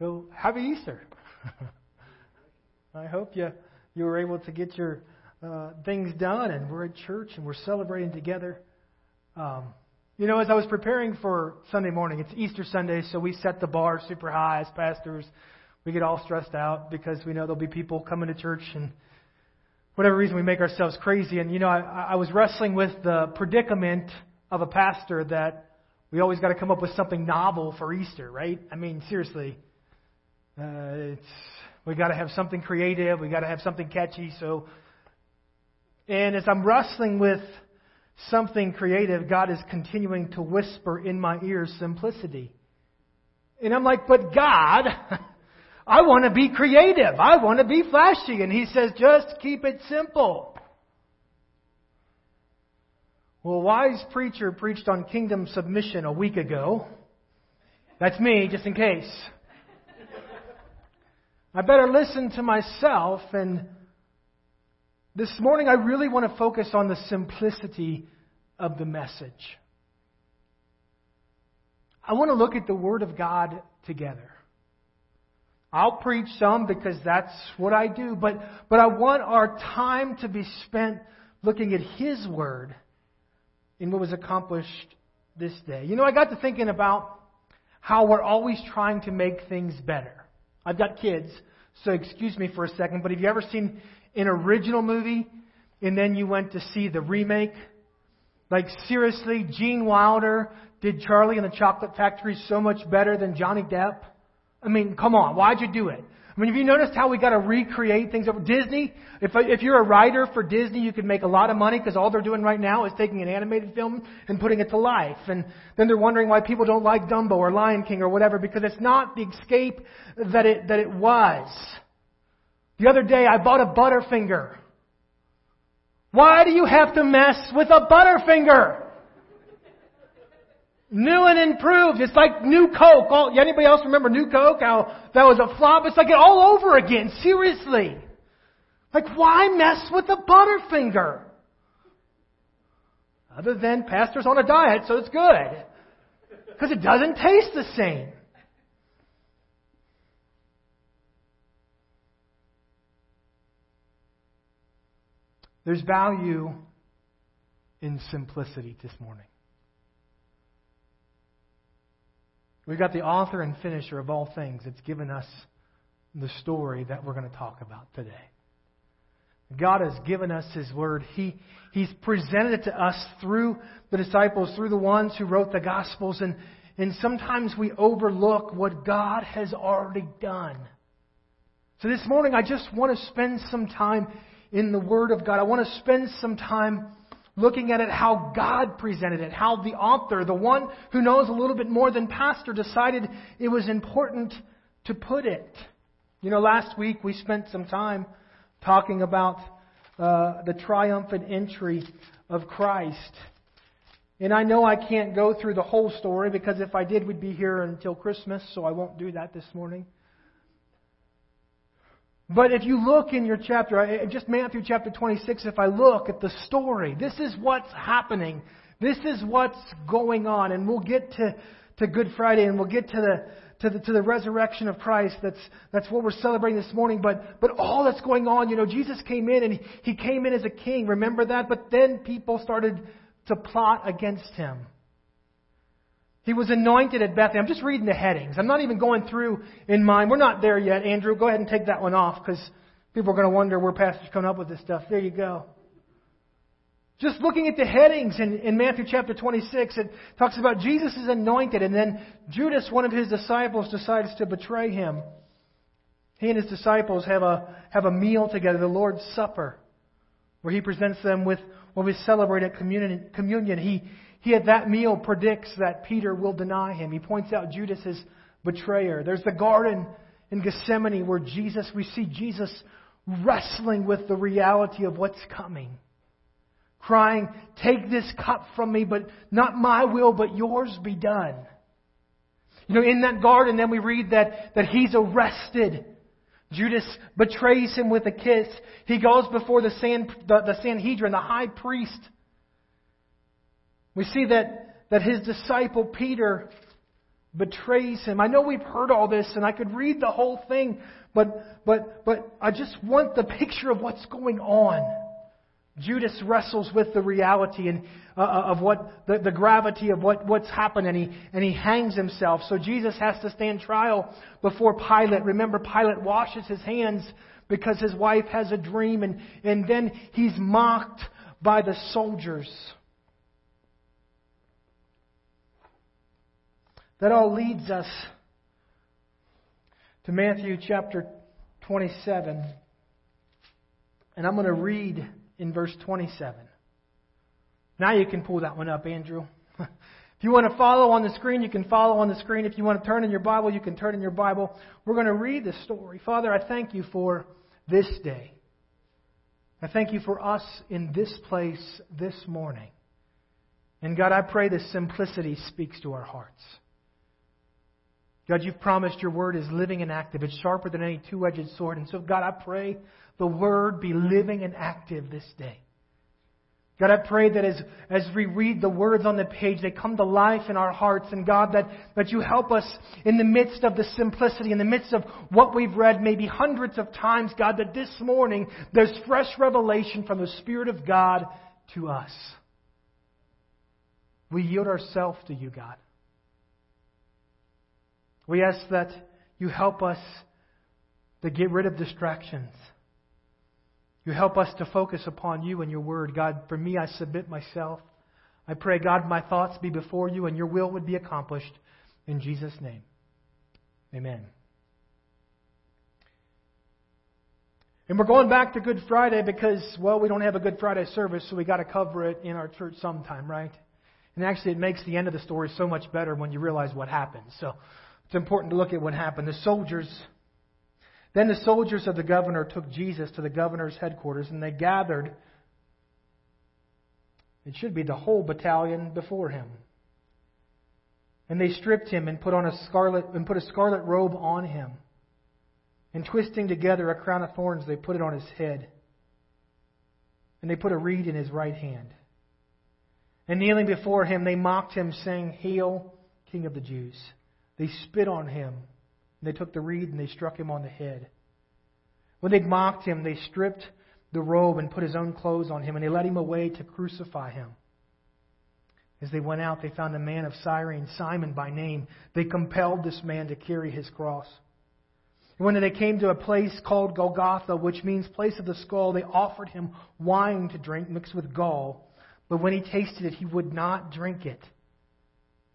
So, happy Easter. I hope you, you were able to get your uh, things done, and we're at church and we're celebrating together. Um, you know, as I was preparing for Sunday morning, it's Easter Sunday, so we set the bar super high as pastors. We get all stressed out because we know there'll be people coming to church and whatever reason we make ourselves crazy. And you know, I, I was wrestling with the predicament of a pastor that we always got to come up with something novel for Easter, right? I mean, seriously, uh, it's we got to have something creative, we got to have something catchy. So, and as I'm wrestling with something creative, God is continuing to whisper in my ears simplicity. And I'm like, but God, I want to be creative. I want to be flashy. And He says, just keep it simple. Well, a wise preacher preached on kingdom submission a week ago. That's me, just in case. I better listen to myself. And this morning, I really want to focus on the simplicity of the message. I want to look at the Word of God together. I'll preach some because that's what I do, but, but I want our time to be spent looking at His Word in what was accomplished this day. You know, I got to thinking about how we're always trying to make things better. I've got kids, so excuse me for a second, but have you ever seen an original movie and then you went to see the remake? Like, seriously, Gene Wilder did Charlie and the Chocolate Factory so much better than Johnny Depp? I mean, come on, why'd you do it? I mean, have you noticed how we got to recreate things over Disney? If if you're a writer for Disney, you could make a lot of money because all they're doing right now is taking an animated film and putting it to life. And then they're wondering why people don't like Dumbo or Lion King or whatever because it's not the escape that it that it was. The other day, I bought a Butterfinger. Why do you have to mess with a Butterfinger? New and improved. It's like new Coke. All, anybody else remember new Coke? How that was a flop? It's like it all over again. Seriously. Like why mess with the Butterfinger? Other than pastor's on a diet, so it's good. Because it doesn't taste the same. There's value in simplicity this morning. We've got the author and finisher of all things that's given us the story that we're going to talk about today. God has given us His Word. He, he's presented it to us through the disciples, through the ones who wrote the Gospels, and, and sometimes we overlook what God has already done. So this morning, I just want to spend some time in the Word of God. I want to spend some time looking at it how God presented it, how the author, the one who knows a little bit more than pastor, decided it was important to put it. You know, last week we spent some time talking about uh, the triumphant entry of Christ. And I know I can't go through the whole story because if I did, we'd be here until Christmas, so I won't do that this morning. But if you look in your chapter, just Matthew chapter 26, if I look at the story, this is what's happening. This is what's going on. And we'll get to, to Good Friday and we'll get to the, to the, to the resurrection of Christ. That's, that's what we're celebrating this morning. But, but all that's going on, you know, Jesus came in and he, he came in as a king. Remember that? But then people started to plot against him. He was anointed at Bethany. I'm just reading the headings. I'm not even going through in mind. We're not there yet, Andrew. Go ahead and take that one off because people are going to wonder where pastors coming up with this stuff. There you go. Just looking at the headings in, in Matthew chapter 26, it talks about Jesus is anointed, and then Judas, one of his disciples, decides to betray him. He and his disciples have a, have a meal together, the Lord's Supper, where he presents them with what we celebrate at communion. communion. He, he at that meal predicts that Peter will deny him. He points out Judas' as betrayer. There's the garden in Gethsemane where Jesus, we see Jesus wrestling with the reality of what's coming. Crying, take this cup from me, but not my will, but yours be done. You know, in that garden, then we read that, that he's arrested. Judas betrays him with a kiss. He goes before the, San, the, the Sanhedrin, the high priest, we see that, that his disciple Peter betrays him. I know we've heard all this and I could read the whole thing, but, but, but I just want the picture of what's going on. Judas wrestles with the reality and, uh, uh, of what the, the gravity of what, what's happened, and he, and he hangs himself. So Jesus has to stand trial before Pilate. Remember, Pilate washes his hands because his wife has a dream, and, and then he's mocked by the soldiers. That all leads us to Matthew chapter 27. And I'm going to read in verse 27. Now you can pull that one up, Andrew. if you want to follow on the screen, you can follow on the screen. If you want to turn in your Bible, you can turn in your Bible. We're going to read this story. Father, I thank you for this day. I thank you for us in this place this morning. And God, I pray this simplicity speaks to our hearts. God, you've promised your word is living and active. It's sharper than any two edged sword. And so, God, I pray the word be living and active this day. God, I pray that as, as we read the words on the page, they come to life in our hearts. And God, that, that you help us in the midst of the simplicity, in the midst of what we've read maybe hundreds of times, God, that this morning there's fresh revelation from the Spirit of God to us. We yield ourselves to you, God. We ask that you help us to get rid of distractions. You help us to focus upon you and your word. God, for me, I submit myself. I pray, God, my thoughts be before you and your will would be accomplished. In Jesus' name. Amen. And we're going back to Good Friday because, well, we don't have a Good Friday service, so we got to cover it in our church sometime, right? And actually, it makes the end of the story so much better when you realize what happened. So it's important to look at what happened. The soldiers then the soldiers of the governor took Jesus to the governor's headquarters, and they gathered, it should be the whole battalion before him. And they stripped him and put on a scarlet and put a scarlet robe on him. And twisting together a crown of thorns, they put it on his head. And they put a reed in his right hand. And kneeling before him, they mocked him, saying, Hail, King of the Jews. They spit on him and they took the reed and they struck him on the head. When they'd mocked him, they stripped the robe and put his own clothes on him, and they led him away to crucify him. As they went out, they found a man of Cyrene, Simon by name. They compelled this man to carry his cross. And when they came to a place called Golgotha, which means place of the skull, they offered him wine to drink mixed with gall. But when he tasted it, he would not drink it.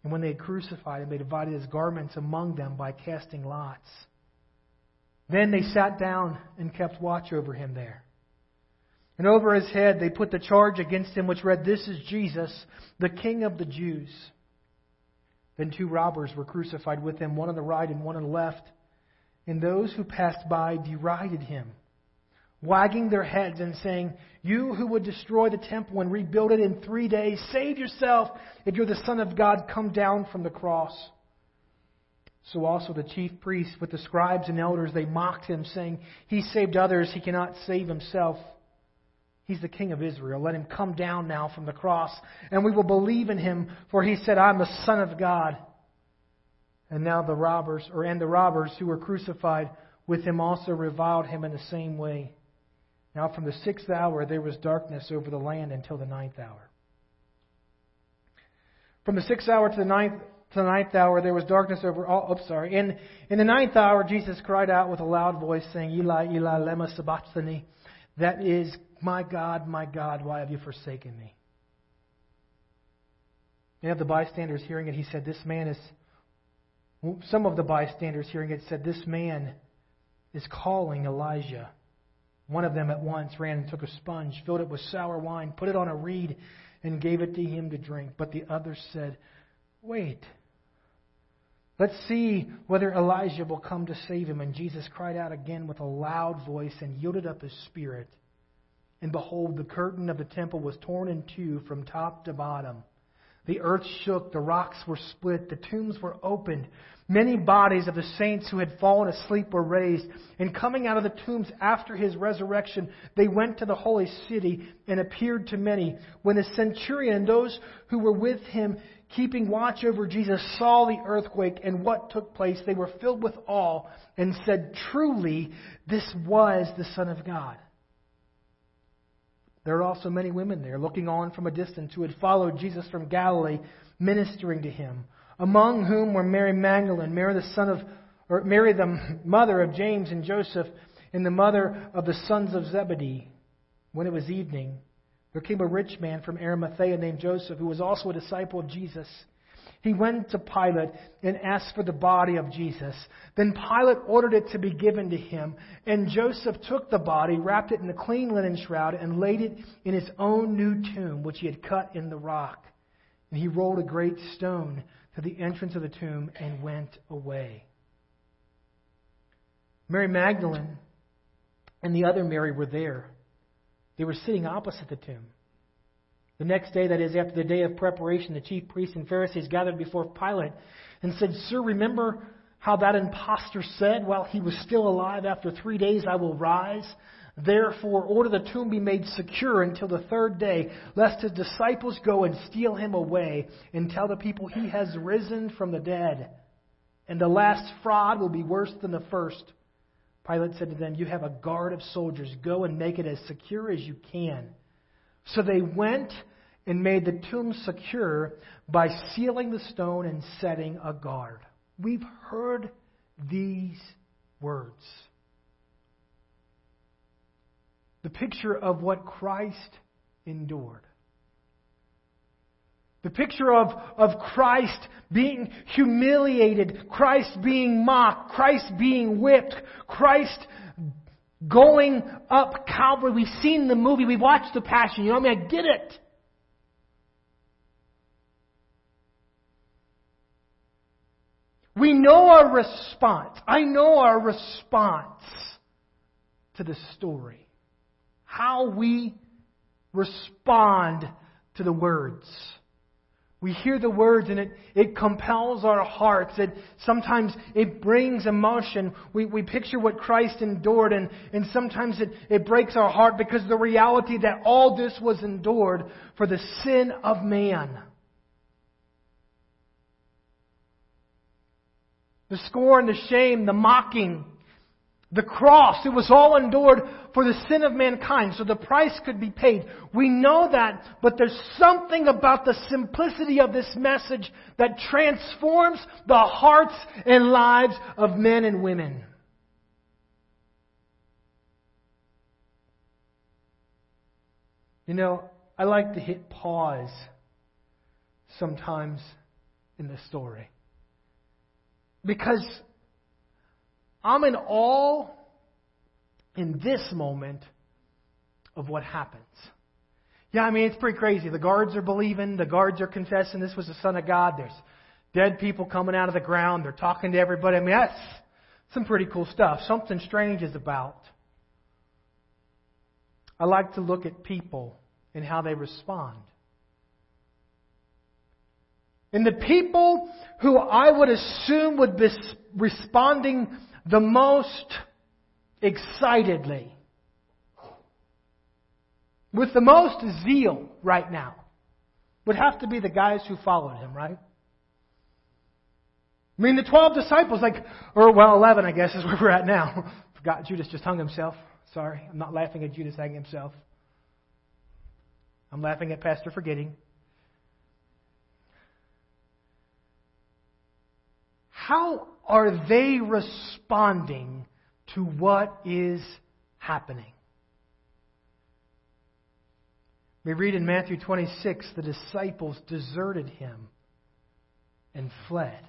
And when they had crucified him, they divided his garments among them by casting lots. Then they sat down and kept watch over him there. And over his head they put the charge against him, which read, This is Jesus, the King of the Jews. Then two robbers were crucified with him, one on the right and one on the left. And those who passed by derided him wagging their heads and saying, You who would destroy the temple and rebuild it in three days, save yourself. If you're the Son of God, come down from the cross. So also the chief priests with the scribes and elders, they mocked him, saying, He saved others, he cannot save himself. He's the King of Israel. Let him come down now from the cross, and we will believe in him, for he said, I'm the Son of God. And now the robbers, or and the robbers who were crucified with him also reviled him in the same way. Now from the sixth hour there was darkness over the land until the ninth hour. From the sixth hour to the ninth to the ninth hour there was darkness over all oops sorry. In in the ninth hour Jesus cried out with a loud voice, saying, Eli, Eli, lema sabachthani. That is, My God, my God, why have you forsaken me? Many of the bystanders hearing it, he said, This man is some of the bystanders hearing it said, This man is calling Elijah. One of them at once ran and took a sponge, filled it with sour wine, put it on a reed, and gave it to him to drink. But the others said, Wait. Let's see whether Elijah will come to save him. And Jesus cried out again with a loud voice and yielded up his spirit. And behold, the curtain of the temple was torn in two from top to bottom. The earth shook, the rocks were split, the tombs were opened. Many bodies of the saints who had fallen asleep were raised, and coming out of the tombs after his resurrection, they went to the holy city and appeared to many. When the centurion and those who were with him keeping watch over Jesus, saw the earthquake and what took place. They were filled with awe and said, Truly, this was the Son of God. There were also many women there, looking on from a distance, who had followed Jesus from Galilee, ministering to him, among whom were Mary Magdalene, Mary the son of, or Mary the mother of James and Joseph, and the mother of the sons of Zebedee. When it was evening, there came a rich man from Arimathea named Joseph, who was also a disciple of Jesus. He went to Pilate and asked for the body of Jesus. Then Pilate ordered it to be given to him, and Joseph took the body, wrapped it in a clean linen shroud, and laid it in his own new tomb, which he had cut in the rock. And he rolled a great stone to the entrance of the tomb and went away. Mary Magdalene and the other Mary were there. They were sitting opposite the tomb. The next day, that is, after the day of preparation, the chief priests and Pharisees gathered before Pilate and said, Sir, remember how that impostor said while he was still alive, After three days I will rise? Therefore, order the tomb be made secure until the third day, lest his disciples go and steal him away and tell the people he has risen from the dead. And the last fraud will be worse than the first. Pilate said to them, You have a guard of soldiers. Go and make it as secure as you can. So they went and made the tomb secure by sealing the stone and setting a guard. We've heard these words. The picture of what Christ endured. The picture of, of Christ being humiliated, Christ being mocked, Christ being whipped, Christ going up Calvary. We've seen the movie, we've watched the Passion. You know what I mean? I get it. We know our response. I know our response to the story. How we respond to the words. We hear the words and it, it compels our hearts. It, sometimes it brings emotion. We, we picture what Christ endured and, and sometimes it, it breaks our heart because the reality that all this was endured for the sin of man. The scorn, the shame, the mocking, the cross, it was all endured for the sin of mankind, so the price could be paid. We know that, but there's something about the simplicity of this message that transforms the hearts and lives of men and women. You know, I like to hit pause sometimes in the story. Because I'm in awe in this moment of what happens. Yeah, I mean, it's pretty crazy. The guards are believing, the guards are confessing this was the Son of God. There's dead people coming out of the ground. They're talking to everybody. I mean, that's some pretty cool stuff. Something strange is about. I like to look at people and how they respond. And the people who I would assume would be responding the most excitedly, with the most zeal right now, would have to be the guys who followed him, right? I mean, the 12 disciples, like, or well, 11, I guess, is where we're at now. Forgot Judas just hung himself. Sorry, I'm not laughing at Judas hanging himself. I'm laughing at Pastor forgetting. How are they responding to what is happening? We read in Matthew 26 the disciples deserted him and fled.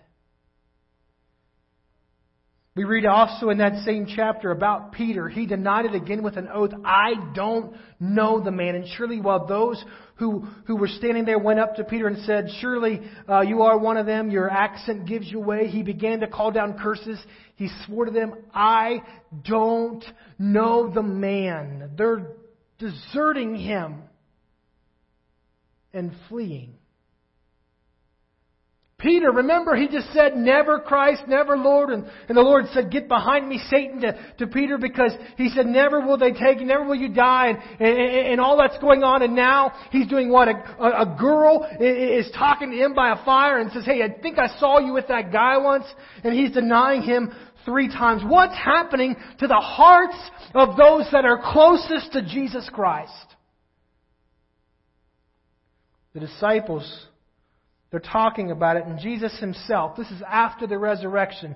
We read also in that same chapter about Peter. He denied it again with an oath. I don't know the man. And surely while those who, who were standing there went up to Peter and said, Surely uh, you are one of them. Your accent gives you away. He began to call down curses. He swore to them, I don't know the man. They're deserting him and fleeing. Peter, remember he just said, never Christ, never Lord. And, and the Lord said, get behind me, Satan, to, to Peter because he said, never will they take you, never will you die. And, and, and all that's going on. And now he's doing what? A, a girl is talking to him by a fire and says, hey, I think I saw you with that guy once. And he's denying him three times. What's happening to the hearts of those that are closest to Jesus Christ? The disciples they're talking about it, and Jesus himself, this is after the resurrection,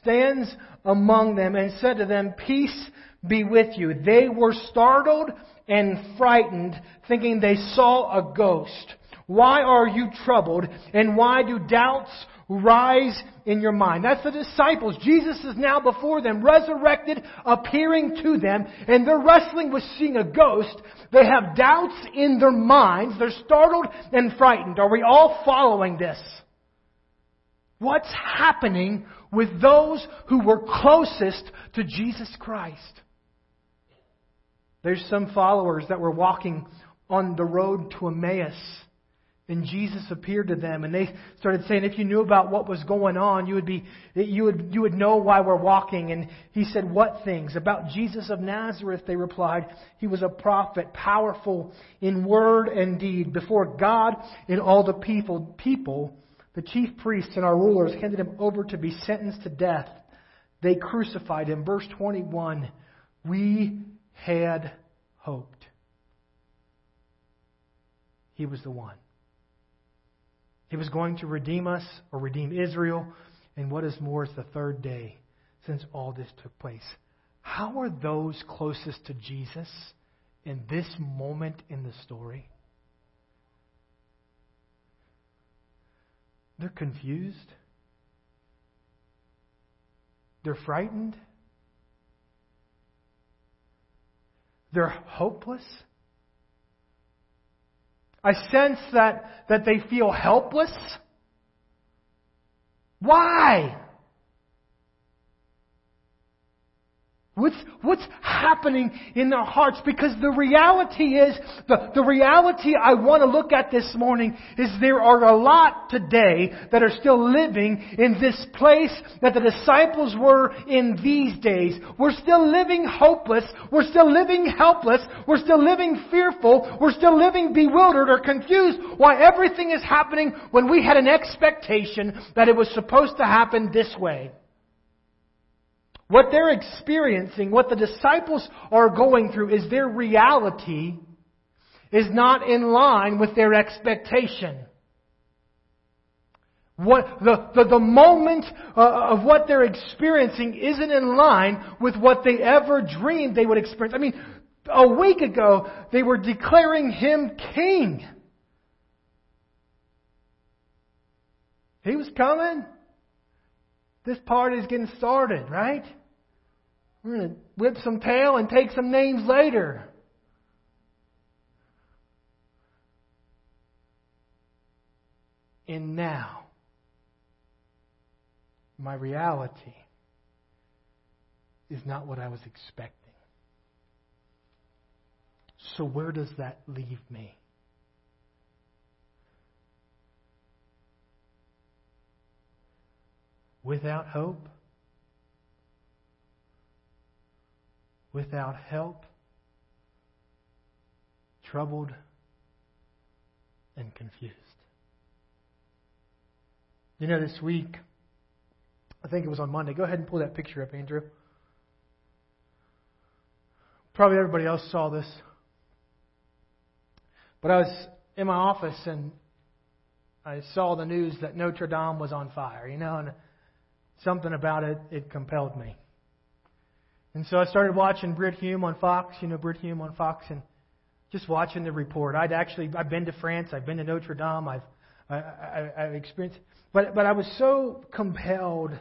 stands among them and said to them, Peace be with you. They were startled and frightened, thinking they saw a ghost. Why are you troubled, and why do doubts rise in your mind. That's the disciples. Jesus is now before them, resurrected, appearing to them, and they're wrestling with seeing a ghost. They have doubts in their minds. They're startled and frightened. Are we all following this? What's happening with those who were closest to Jesus Christ? There's some followers that were walking on the road to Emmaus and Jesus appeared to them and they started saying, if you knew about what was going on, you would be, you would, you would know why we're walking. And he said, what things? About Jesus of Nazareth, they replied. He was a prophet, powerful in word and deed before God and all the people. People, the chief priests and our rulers handed him over to be sentenced to death. They crucified him. Verse 21, we had hoped. He was the one. He was going to redeem us or redeem Israel. And what is more, it's the third day since all this took place. How are those closest to Jesus in this moment in the story? They're confused. They're frightened. They're hopeless. I sense that, that they feel helpless. Why? What's, what's happening in their hearts? Because the reality is, the, the reality I want to look at this morning is there are a lot today that are still living in this place that the disciples were in these days. We're still living hopeless. We're still living helpless. We're still living fearful. We're still living bewildered or confused why everything is happening when we had an expectation that it was supposed to happen this way. What they're experiencing, what the disciples are going through, is their reality is not in line with their expectation. What, the, the, the moment uh, of what they're experiencing isn't in line with what they ever dreamed they would experience. I mean, a week ago, they were declaring him king. He was coming. This party's getting started, right? We're going to whip some tail and take some names later. And now, my reality is not what I was expecting. So, where does that leave me? without hope, without help, troubled, and confused. You know, this week, I think it was on Monday. Go ahead and pull that picture up, Andrew. Probably everybody else saw this. But I was in my office and I saw the news that Notre Dame was on fire, you know, and something about it, it compelled me. And so I started watching Brit Hume on Fox, you know, Brit Hume on Fox, and just watching the report. I'd actually, I've been to France, I've been to Notre Dame, I've, I, I, I've experienced, but, but I was so compelled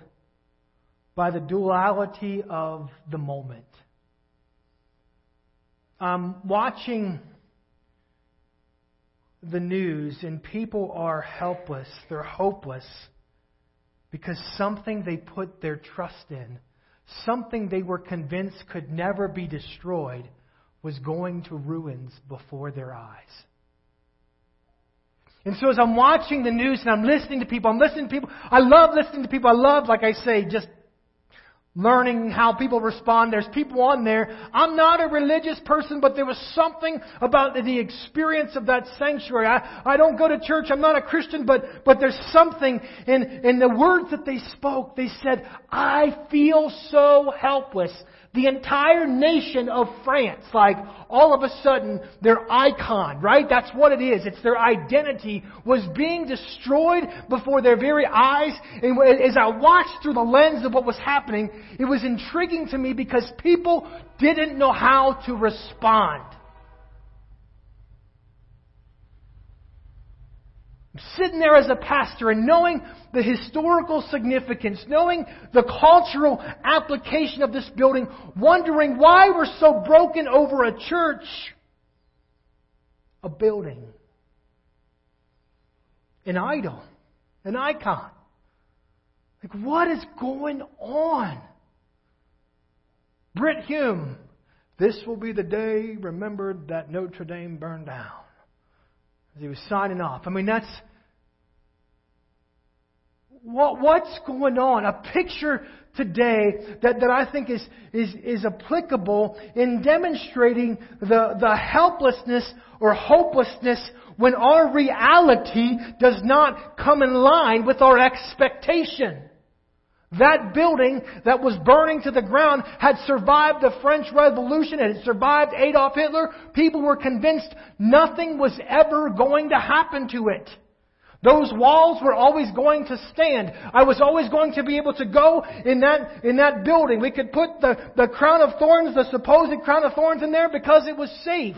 by the duality of the moment. I'm watching the news, and people are helpless, they're hopeless because something they put their trust in, something they were convinced could never be destroyed, was going to ruins before their eyes. And so as I'm watching the news and I'm listening to people, I'm listening to people, I love listening to people. I love, like I say, just learning how people respond. There's people on there. I'm not a religious person, but there was something about the experience of that sanctuary. I, I don't go to church. I'm not a Christian, but, but there's something in, in the words that they spoke. They said, I feel so helpless the entire nation of France, like all of a sudden their icon, right? That's what it is. It's their identity was being destroyed before their very eyes. And as I watched through the lens of what was happening, it was intriguing to me because people didn't know how to respond. Sitting there as a pastor and knowing the historical significance, knowing the cultural application of this building, wondering why we're so broken over a church, a building, an idol, an icon. Like, what is going on? Brit Hume, this will be the day remembered that Notre Dame burned down as he was signing off. I mean, that's what, what's going on. A picture today that, that I think is, is, is applicable in demonstrating the, the helplessness or hopelessness when our reality does not come in line with our expectation. That building that was burning to the ground had survived the French Revolution It had survived Adolf Hitler. People were convinced nothing was ever going to happen to it. Those walls were always going to stand. I was always going to be able to go in that, in that building. We could put the, the crown of thorns, the supposed crown of thorns in there because it was safe.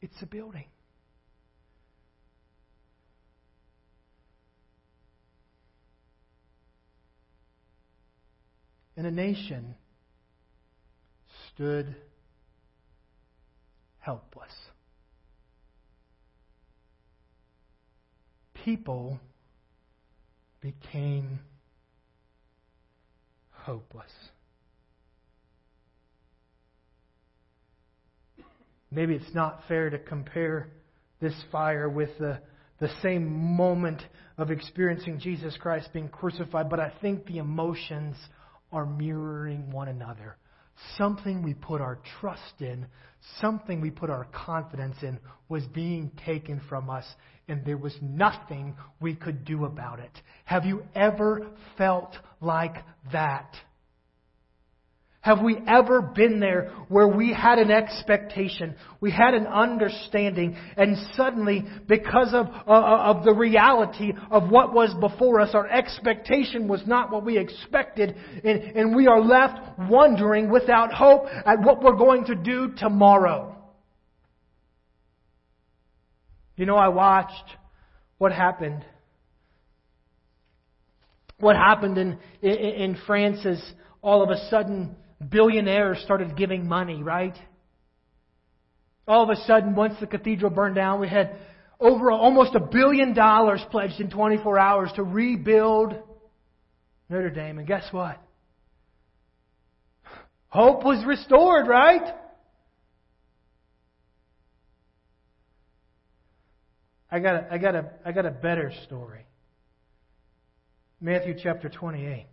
It's a building. And a nation stood helpless. People became hopeless. Maybe it's not fair to compare this fire with the, the same moment of experiencing Jesus Christ being crucified, but I think the emotions are mirroring one another. Something we put our trust in, something we put our confidence in, was being taken from us, and there was nothing we could do about it. Have you ever felt like that? Have we ever been there where we had an expectation, we had an understanding, and suddenly, because of, uh, uh, of the reality of what was before us, our expectation was not what we expected, and, and we are left wondering without hope at what we're going to do tomorrow? You know, I watched what happened. What happened in, in, in France is all of a sudden billionaires started giving money, right? All of a sudden, once the cathedral burned down, we had over almost a billion dollars pledged in 24 hours to rebuild Notre Dame. And guess what? Hope was restored, right? I got a, I got a, I got a better story. Matthew chapter 28.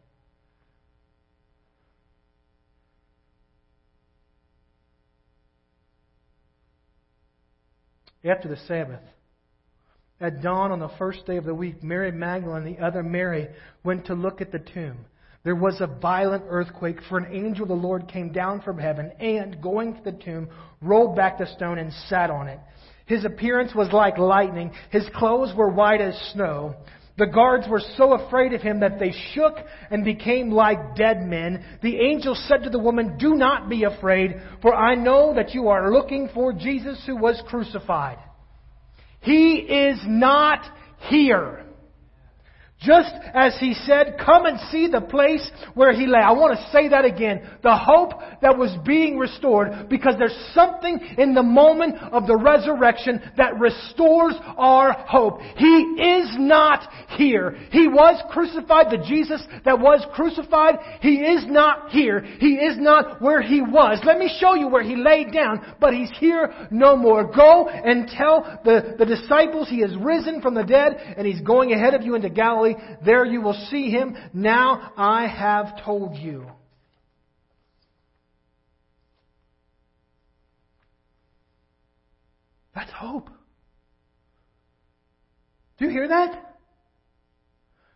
After the Sabbath. At dawn on the first day of the week, Mary Magdalene and the other Mary went to look at the tomb. There was a violent earthquake, for an angel of the Lord came down from heaven and, going to the tomb, rolled back the stone and sat on it. His appearance was like lightning. His clothes were white as snow. The guards were so afraid of him that they shook and became like dead men. The angel said to the woman, Do not be afraid, for I know that you are looking for Jesus who was crucified. He is not here. Just as he said, come and see the place where he lay. I want to say that again. The hope that was being restored because there's something in the moment of the resurrection that restores our hope. He is not here. He was crucified, the Jesus that was crucified. He is not here. He is not where he was. Let me show you where he laid down, but he's here no more. Go and tell the, the disciples he has risen from the dead and he's going ahead of you into There you will see him. Now I have told you. That's hope. Do you hear that?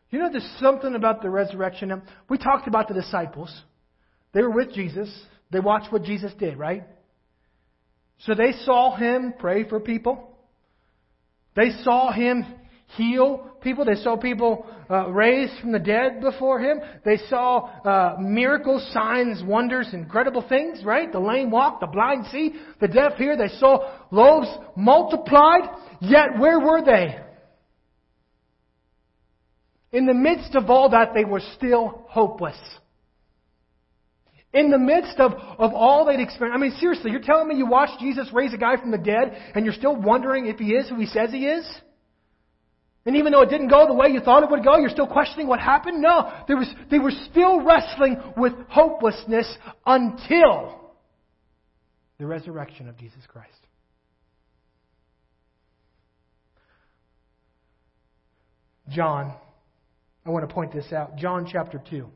You know, there's something about the resurrection. Now, we talked about the disciples. They were with Jesus. They watched what Jesus did, right? So they saw him pray for people. They saw him heal people. They saw people uh, raised from the dead before him. They saw uh, miracles, signs, wonders, incredible things, right? The lame walk, the blind see, the deaf hear. They saw loaves multiplied. Yet where were they? In the midst of all that, they were still hopeless. In the midst of, of all they'd experienced. I mean, seriously, you're telling me you watched Jesus raise a guy from the dead and you're still wondering if he is who he says he is? And even though it didn't go the way you thought it would go, you're still questioning what happened? No, there was, they were still wrestling with hopelessness until the resurrection of Jesus Christ. John, I want to point this out. John chapter 2.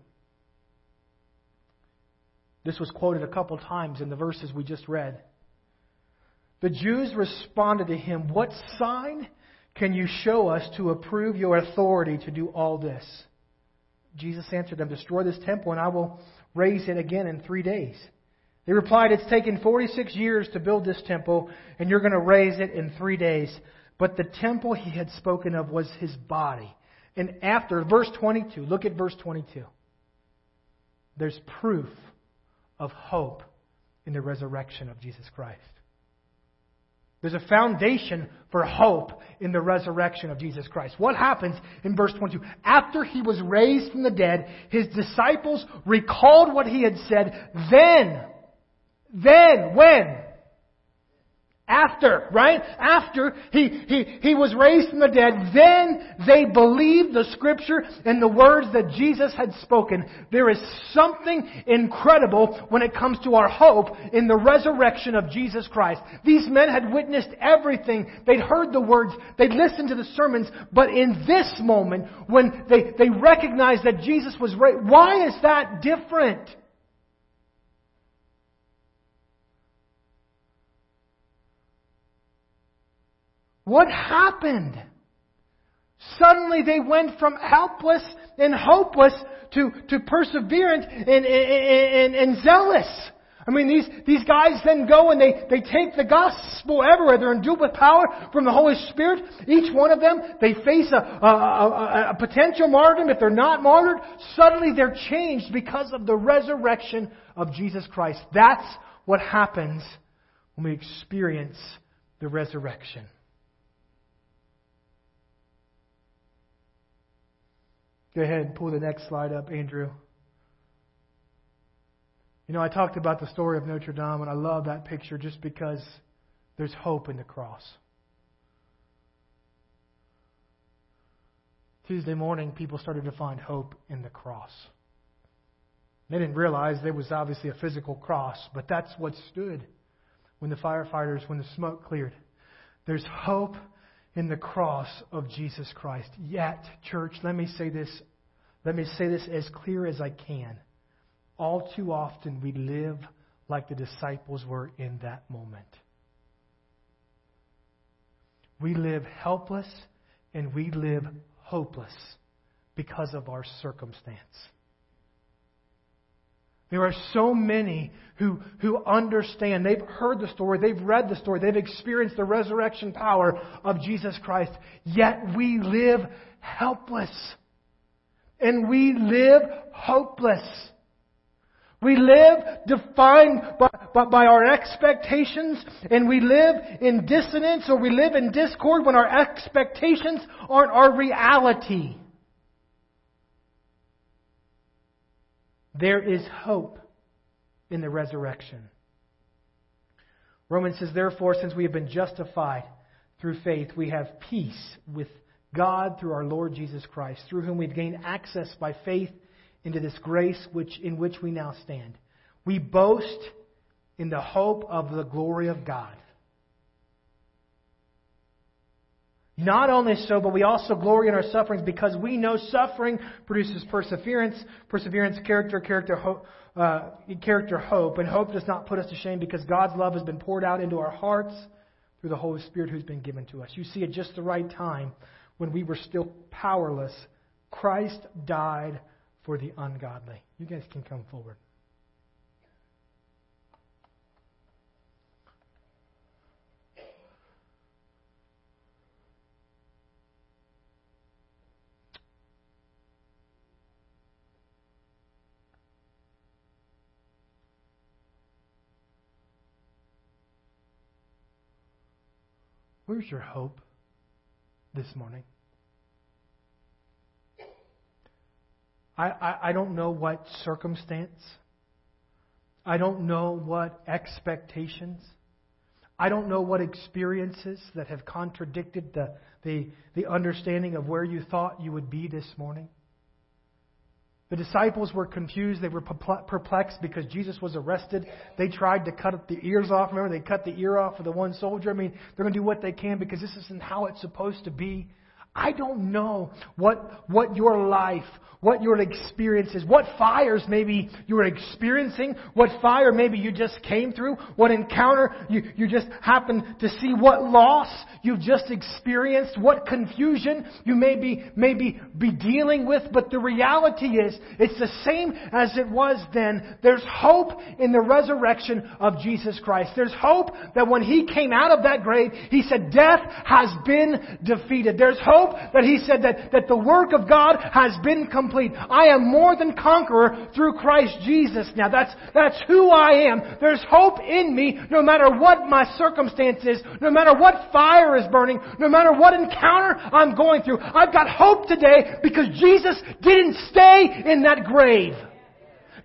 This was quoted a couple times in the verses we just read. The Jews responded to him, What sign can you show us to approve your authority to do all this? Jesus answered them, Destroy this temple, and I will raise it again in three days. They replied, It's taken 46 years to build this temple, and you're going to raise it in three days. But the temple he had spoken of was his body. And after, verse 22, look at verse 22. There's proof of hope in the resurrection of Jesus Christ. There's a foundation for hope in the resurrection of Jesus Christ. What happens in verse 22? After he was raised from the dead, his disciples recalled what he had said. Then, then, when? After, right? After he, he, he was raised from the dead, then they believed the scripture and the words that Jesus had spoken. There is something incredible when it comes to our hope in the resurrection of Jesus Christ. These men had witnessed everything. They'd heard the words. They'd listened to the sermons. But in this moment, when they, they recognized that Jesus was raised, why is that different? What happened? Suddenly they went from helpless and hopeless to, to perseverant and, and, and, and zealous. I mean, these, these guys then go and they, they take the gospel everywhere. They're endued with power from the Holy Spirit. Each one of them, they face a, a, a, a potential martyrdom. If they're not martyred, suddenly they're changed because of the resurrection of Jesus Christ. That's what happens when we experience the resurrection. Go ahead and pull the next slide up, Andrew. You know, I talked about the story of Notre Dame, and I love that picture just because there's hope in the cross. Tuesday morning, people started to find hope in the cross. They didn't realize there was obviously a physical cross, but that's what stood when the firefighters, when the smoke cleared. There's hope in the cross of Jesus Christ. Yet, church, let me say this, let me say this as clear as I can. All too often we live like the disciples were in that moment. We live helpless and we live hopeless because of our circumstance. There are so many who, who understand. They've heard the story. They've read the story. They've experienced the resurrection power of Jesus Christ. Yet we live helpless. And we live hopeless. We live defined by, by, by, our expectations, and we live in dissonance or we live in discord when our expectations aren't our reality. There is hope in the resurrection. Romans says, Therefore, since we have been justified through faith, we have peace with God through our Lord Jesus Christ, through whom we've gained access by faith into this grace which, in which we now stand. We boast in the hope of the glory of God. Not only so, but we also glory in our sufferings because we know suffering produces perseverance, perseverance, character, character, hope, uh, character, hope, and hope does not put us to shame because God's love has been poured out into our hearts through the Holy Spirit who's been given to us. You see, at just the right time, when we were still powerless, Christ died for the ungodly. You guys can come forward. Where's your hope this morning? I, I, I, don't know what circumstance. I don't know what expectations. I don't know what experiences that have contradicted the, the, the understanding of where you thought you would be this morning. The disciples were confused. They were perplexed because Jesus was arrested. They tried to cut the ears off. Remember, they cut the ear off of the one soldier. I mean, they're going to do what they can because this isn't how it's supposed to be. I don't know what, what your life, what your experience is, what fires maybe you're experiencing, what fire maybe you just came through, what encounter you, you just happened to see, what loss you've just experienced, what confusion you may be, maybe be dealing with. But the reality is, it's the same as it was then. There's hope in the resurrection of Jesus Christ. There's hope that when He came out of that grave, He said, death has been defeated. There's hope hope that he said that, that the work of God has been complete. I am more than conqueror through Christ Jesus. Now that's, that's who I am. There's hope in me no matter what my circumstance is, no matter what fire is burning, no matter what encounter I'm going through. I've got hope today because Jesus didn't stay in that grave.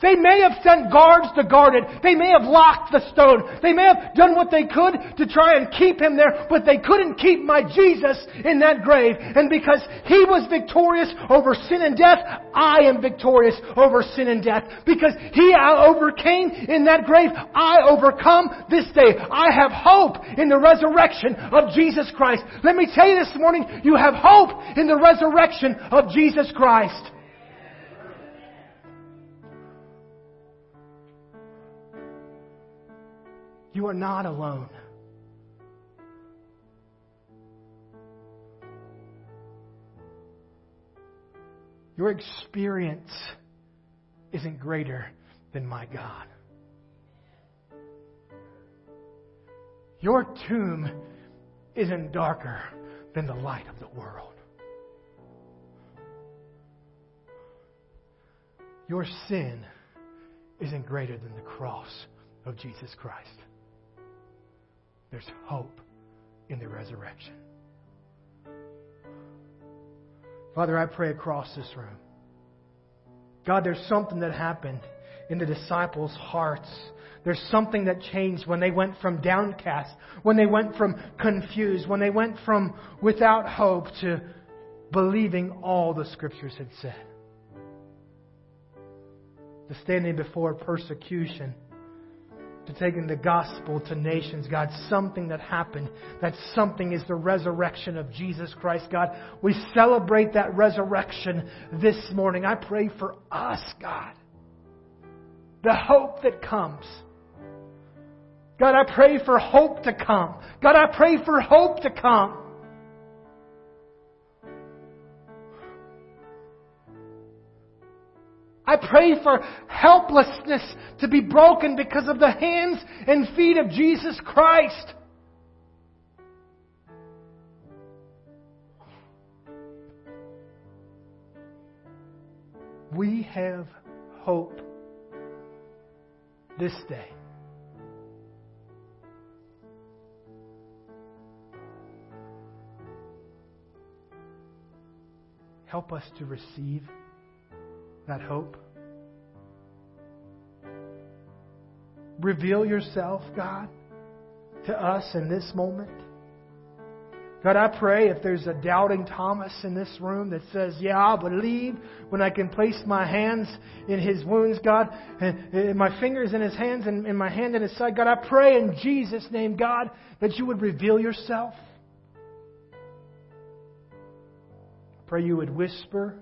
They may have sent guards to guard it. They may have locked the stone. They may have done what they could to try and keep him there, but they couldn't keep my Jesus in that grave. And because he was victorious over sin and death, I am victorious over sin and death. Because he overcame in that grave, I overcome this day. I have hope in the resurrection of Jesus Christ. Let me tell you this morning, you have hope in the resurrection of Jesus Christ. You are not alone. Your experience isn't greater than my God. Your tomb isn't darker than the light of the world. Your sin isn't greater than the cross of Jesus Christ. There's hope in the resurrection. Father, I pray across this room. God, there's something that happened in the disciples' hearts. There's something that changed when they went from downcast, when they went from confused, when they went from without hope to believing all the scriptures had said. To standing before persecution to taking the gospel to nations, God. Something that happened. That something is the resurrection of Jesus Christ, God. We celebrate that resurrection this morning. I pray for us, God. The hope that comes. God, I pray for hope to come. God, I pray for hope to come. I pray for helplessness to be broken because of the hands and feet of Jesus Christ. We have hope this day. Help us to receive that hope. reveal yourself, God, to us in this moment? God, I pray if there's a doubting Thomas in this room that says, Yeah, I'll believe when I can place my hands in his wounds, God, and, my fingers in his hands and, and my hand in his side. God, I pray in Jesus' name, God, that you would reveal yourself. I pray you would whisper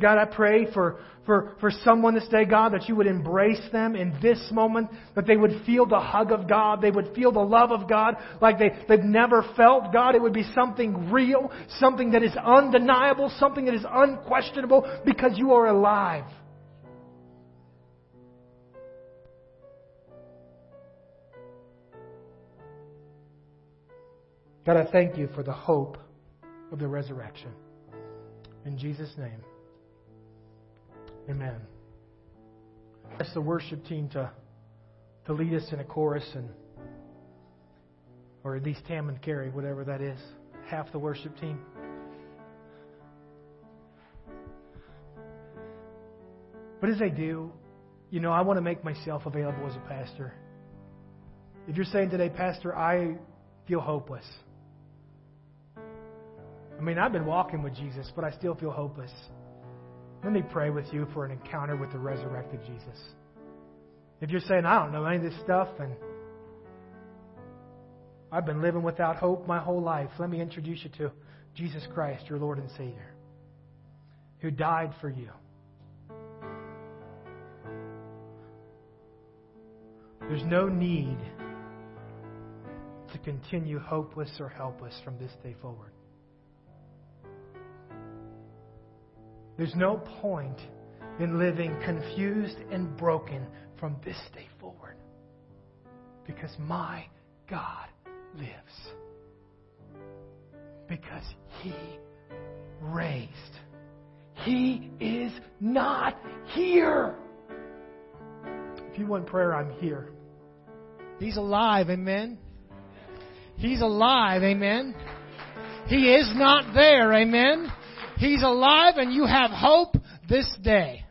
God, I pray for, for, for someone this day, God, that you would embrace them in this moment, that they would feel the hug of God, they would feel the love of God like they, they've never felt. God, it would be something real, something that is undeniable, something that is unquestionable because you are alive. God, I thank you for the hope of the resurrection. In Jesus' name. Amen. Ask the worship team to, to lead us in a chorus and or at least Tam and Carrie, whatever that is. Half the worship team. But as they do, you know, I want to make myself available as a pastor. If you're saying today, Pastor, I feel hopeless. I mean, I've been walking with Jesus, but I still feel hopeless. Let me pray with you for an encounter with the resurrected Jesus. If you're saying, I don't know any of this stuff and I've been living without hope my whole life, let me introduce you to Jesus Christ, your Lord and Savior, who died for you. There's no need to continue hopeless or helpless from this day forward. There's no point in living confused and broken from this day forward. Because my God lives. Because He raised. He is not here. If you want prayer, I'm here. He's alive, amen. He's alive, amen. He is not there, amen. He's alive and you have hope this day.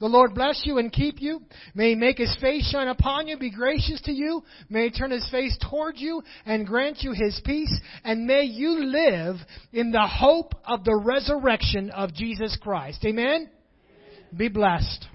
The Lord bless you and keep you. May He make His face shine upon you, be gracious to you. May He turn His face towards you and grant you His peace. And may you live in the hope of the resurrection of Jesus Christ. Amen? Be blessed.